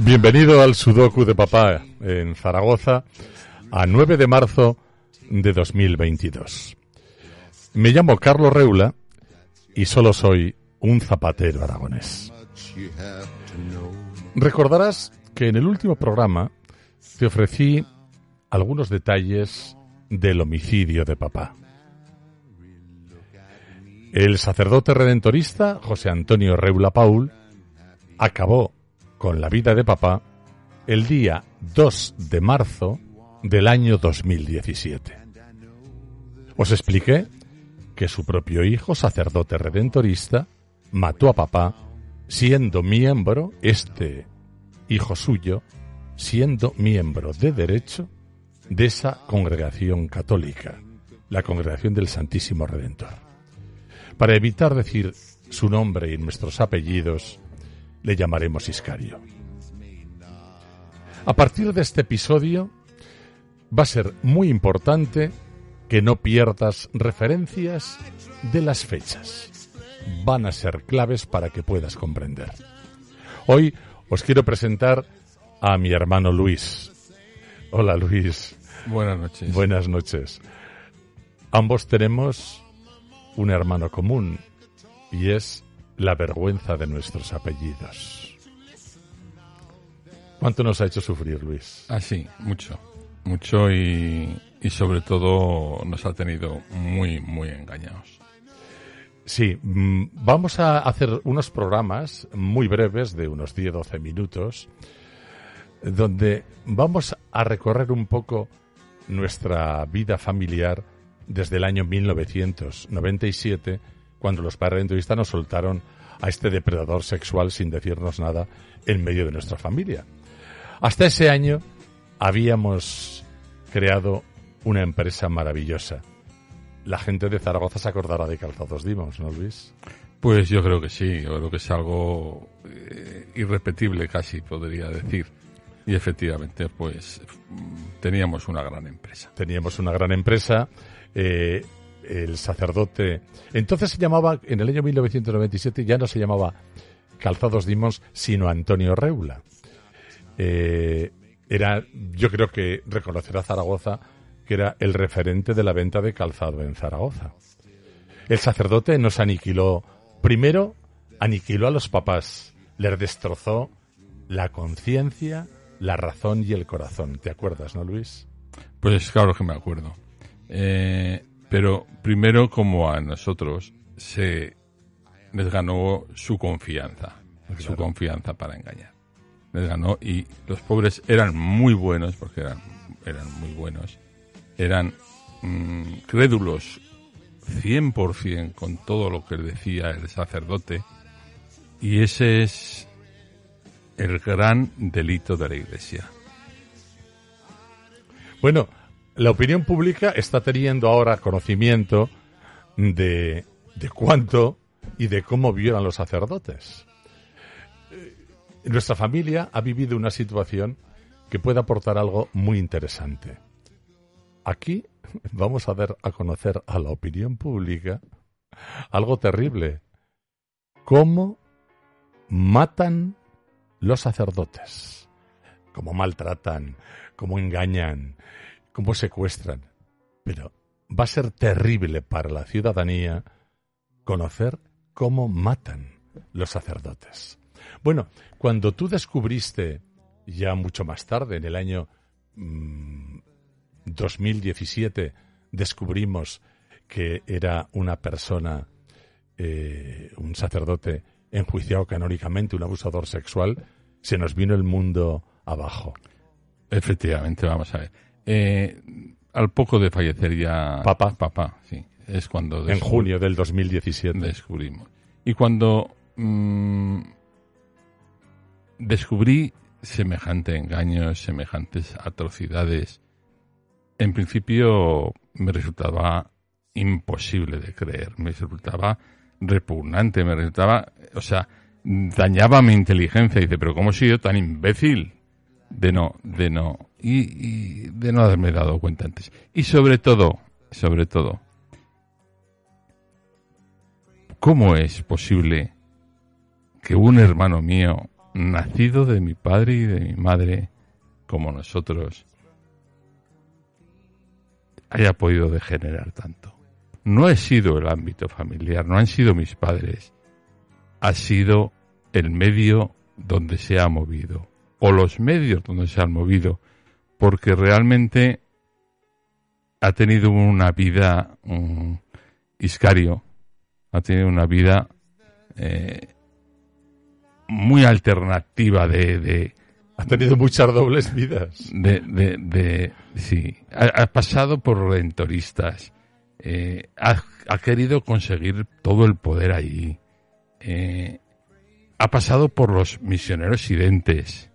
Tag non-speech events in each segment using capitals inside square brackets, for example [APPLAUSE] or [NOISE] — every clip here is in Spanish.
Bienvenido al Sudoku de Papá en Zaragoza a 9 de marzo de 2022. Me llamo Carlos Reula y solo soy un zapatero aragonés. Recordarás que en el último programa te ofrecí algunos detalles del homicidio de papá. El sacerdote redentorista José Antonio Reula Paul acabó con la vida de papá el día 2 de marzo del año 2017. Os expliqué que su propio hijo, sacerdote redentorista, mató a papá siendo miembro, este hijo suyo, siendo miembro de derecho de esa congregación católica, la congregación del Santísimo Redentor. Para evitar decir su nombre y nuestros apellidos, le llamaremos Iscario. A partir de este episodio va a ser muy importante que no pierdas referencias de las fechas. Van a ser claves para que puedas comprender. Hoy os quiero presentar a mi hermano Luis. Hola Luis. Buenas noches. Buenas noches. Ambos tenemos un hermano común y es la vergüenza de nuestros apellidos. ¿Cuánto nos ha hecho sufrir, Luis? Ah, sí, mucho. Mucho y, y sobre todo nos ha tenido muy, muy engañados. Sí, mm, vamos a hacer unos programas muy breves de unos 10-12 minutos donde vamos a recorrer un poco nuestra vida familiar desde el año 1997 cuando los padres entrevista nos soltaron a este depredador sexual sin decirnos nada en medio de nuestra familia. Hasta ese año habíamos creado una empresa maravillosa. La gente de Zaragoza se acordará de Calzados Dimos, ¿no, Luis? Pues yo creo que sí, yo creo que es algo eh, irrepetible casi, podría decir. Y efectivamente, pues teníamos una gran empresa. Teníamos una gran empresa. Eh, el sacerdote. Entonces se llamaba, en el año 1997 ya no se llamaba Calzados Dimos, sino Antonio Reula. Eh, era, yo creo que reconocerá Zaragoza que era el referente de la venta de calzado en Zaragoza. El sacerdote nos aniquiló, primero aniquiló a los papás, les destrozó la conciencia, la razón y el corazón. ¿Te acuerdas, no, Luis? Pues claro que me acuerdo. Eh, pero primero, como a nosotros, se les ganó su confianza, su confianza para engañar. Les ganó y los pobres eran muy buenos, porque eran, eran muy buenos, eran mmm, crédulos 100% con todo lo que decía el sacerdote, y ese es el gran delito de la Iglesia. Bueno, la opinión pública está teniendo ahora conocimiento de, de cuánto y de cómo violan los sacerdotes. Eh, nuestra familia ha vivido una situación que puede aportar algo muy interesante. Aquí [LAUGHS] vamos a ver a conocer a la opinión pública algo terrible. Cómo matan los sacerdotes, cómo maltratan, cómo engañan, cómo secuestran. Pero va a ser terrible para la ciudadanía conocer cómo matan los sacerdotes. Bueno, cuando tú descubriste, ya mucho más tarde, en el año mmm, 2017, descubrimos que era una persona, eh, un sacerdote enjuiciado canónicamente, un abusador sexual, se nos vino el mundo abajo. Efectivamente, vamos a ver. Eh, al poco de fallecer ya Papá. papá, sí, es cuando En junio del 2017. descubrimos. Y cuando mm, descubrí semejante engaño, semejantes atrocidades, en principio me resultaba imposible de creer, me resultaba repugnante, me resultaba, o sea, dañaba mi inteligencia. Y dice, pero ¿cómo he sido tan imbécil? De no, de no, y, de no haberme dado cuenta antes. Y sobre todo, sobre todo, ¿cómo es posible que un hermano mío, nacido de mi padre y de mi madre, como nosotros, haya podido degenerar tanto? No he sido el ámbito familiar, no han sido mis padres, ha sido el medio donde se ha movido, o los medios donde se han movido, porque realmente ha tenido una vida mm, Iscario, ha tenido una vida eh, muy alternativa de, de, Ha tenido muchas dobles vidas. de, de, de- sí, ha, ha pasado por redentoristas, eh, ha, ha querido conseguir todo el poder allí, eh, ha pasado por los misioneros sidentes,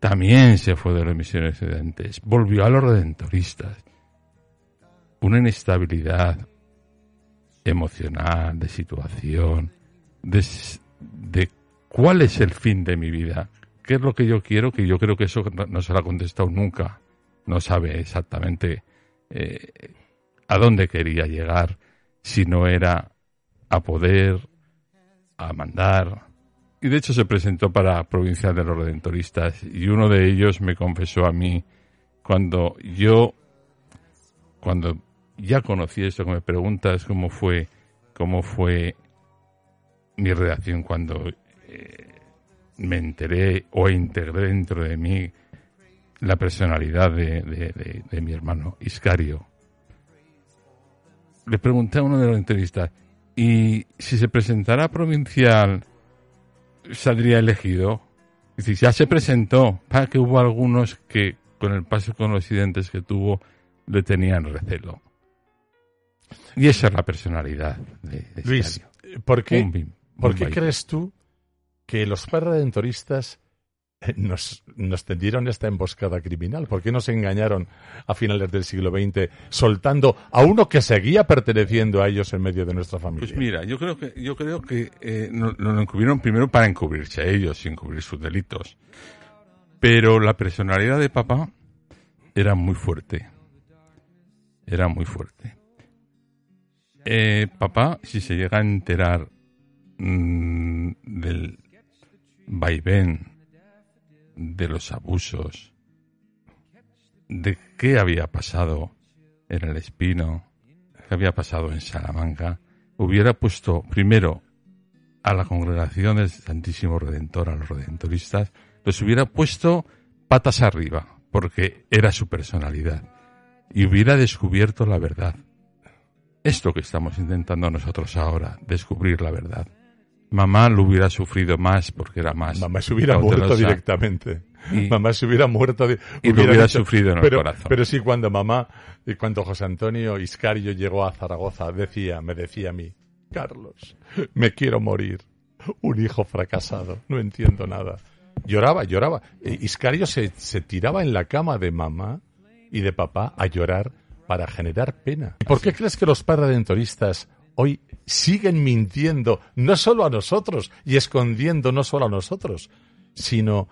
también se fue de los misioneros sidentes, volvió a los redentoristas, una inestabilidad emocional, de situación, de, cuál es el fin de mi vida, qué es lo que yo quiero, que yo creo que eso no, no se lo ha contestado nunca, no sabe exactamente eh, a dónde quería llegar, si no era a poder, a mandar. Y de hecho se presentó para Provincial de los Redentoristas y uno de ellos me confesó a mí cuando yo, cuando ya conocí esto que me preguntas cómo fue, cómo fue mi reacción cuando eh, me enteré o integré dentro de mí la personalidad de, de- de- mi hermano Iscario. Le pregunté a uno de los entrevistas, ¿y si se presentara provincial, saldría elegido? Y dice, ya se presentó, para que hubo algunos que con el paso con los accidentes que tuvo le tenían recelo. Y esa es la personalidad de, de Luis. ¿por qué, Un ¿por qué crees tú que los padres redentoristas [LAUGHS] nos, nos tendieron esta emboscada criminal? ¿Por qué nos engañaron a finales del siglo XX soltando a uno que seguía perteneciendo a ellos en medio de nuestra familia? Pues mira, yo creo que yo creo que eh, lo encubrieron primero para encubrirse a ellos, sin cubrir sus delitos. Pero la personalidad de papá era muy fuerte. Era muy fuerte. Eh, papá, si se llega a enterar mm, del vaivén, de los abusos, de qué había pasado en el Espino, qué había pasado en Salamanca, hubiera puesto primero a la congregación del Santísimo Redentor, a los redentoristas, los hubiera puesto patas arriba, porque era su personalidad, y hubiera descubierto la verdad. Esto que estamos intentando nosotros ahora, descubrir la verdad. Mamá lo hubiera sufrido más porque era más. Mamá se hubiera muerto directamente. Y- mamá se hubiera muerto. de- y lo hubiera sufrido en el pero, corazón. Pero sí, cuando mamá, y cuando José Antonio Iscario llegó a Zaragoza, decía, me decía a mí, Carlos, me quiero morir. Un hijo fracasado, no entiendo nada. Lloraba, lloraba. Eh, Iscario se, se tiraba en la cama de mamá y de papá a llorar para generar pena. ¿Y por qué crees que los padres redentoristas hoy siguen mintiendo no solo a nosotros y escondiendo no solo a nosotros, sino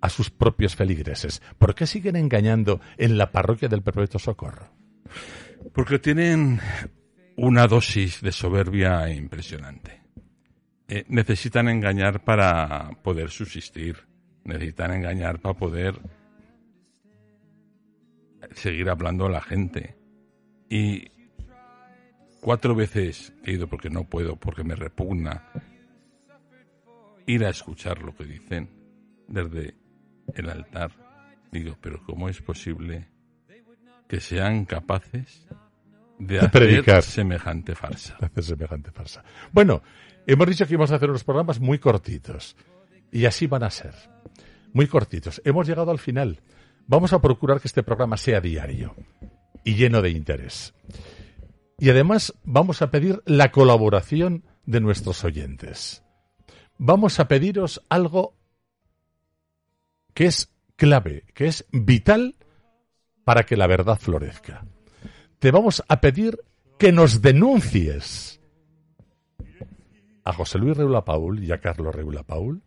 a sus propios feligreses? ¿Por qué siguen engañando en la parroquia del Perpetuo Socorro? Porque tienen una dosis de soberbia impresionante. Eh, necesitan engañar para poder subsistir. Necesitan engañar para poder seguir hablando a la gente. Y cuatro veces he ido porque no puedo, porque me repugna ir a escuchar lo que dicen desde el altar. Digo, pero ¿cómo es posible que sean capaces de hacer predicar. semejante farsa? hacer semejante farsa. Bueno, hemos dicho que íbamos a hacer unos programas muy cortitos. Y así van a ser. Muy cortitos. Hemos llegado al final. Vamos a procurar que este programa sea diario y lleno de interés. Y además vamos a pedir la colaboración de nuestros oyentes. Vamos a pediros algo que es clave, que es vital para que la verdad florezca. Te vamos a pedir que nos denuncies a José Luis Reula Paul y a Carlos Reula Paul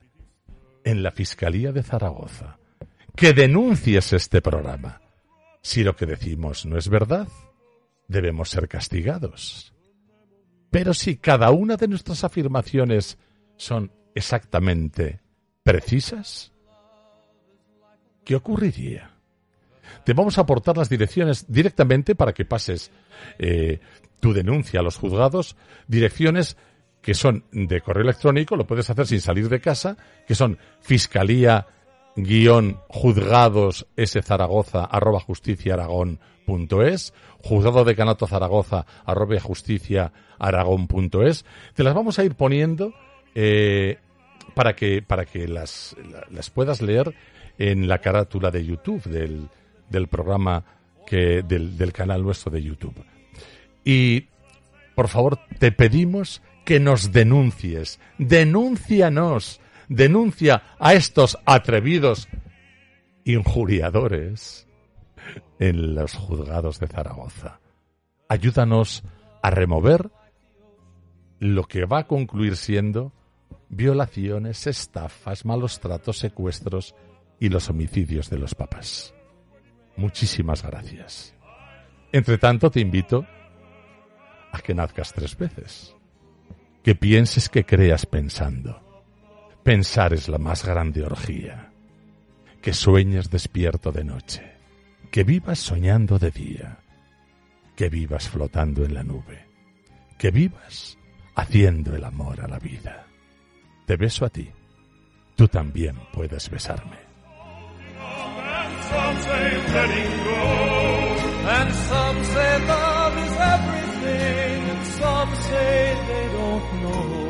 en la Fiscalía de Zaragoza. Que denuncies este programa. Si lo que decimos no es verdad, debemos ser castigados. Pero si cada una de nuestras afirmaciones son exactamente precisas, ¿qué ocurriría? Te vamos a aportar las direcciones directamente para que pases eh, tu denuncia a los juzgados, direcciones que son de correo electrónico, lo puedes hacer sin salir de casa, que son fiscalía guion juzgados s zaragoza arroba justicia aragón punto es, juzgado de canato zaragoza arroba justicia aragón punto es. Te las vamos a ir poniendo eh, para que, para que las, las puedas leer en la carátula de YouTube del, del programa que, del, del canal nuestro de YouTube. Y por favor, te pedimos que nos denuncies. Denúncianos. Denuncia a estos atrevidos injuriadores en los juzgados de Zaragoza. Ayúdanos a remover lo que va a concluir siendo violaciones, estafas, malos tratos, secuestros y los homicidios de los papas. Muchísimas gracias. Entre tanto, te invito a que nazcas tres veces. Que pienses que creas pensando. Pensar es la más grande orgía. Que sueñes despierto de noche. Que vivas soñando de día. Que vivas flotando en la nube. Que vivas haciendo el amor a la vida. Te beso a ti. Tú también puedes besarme. Some say they don't know.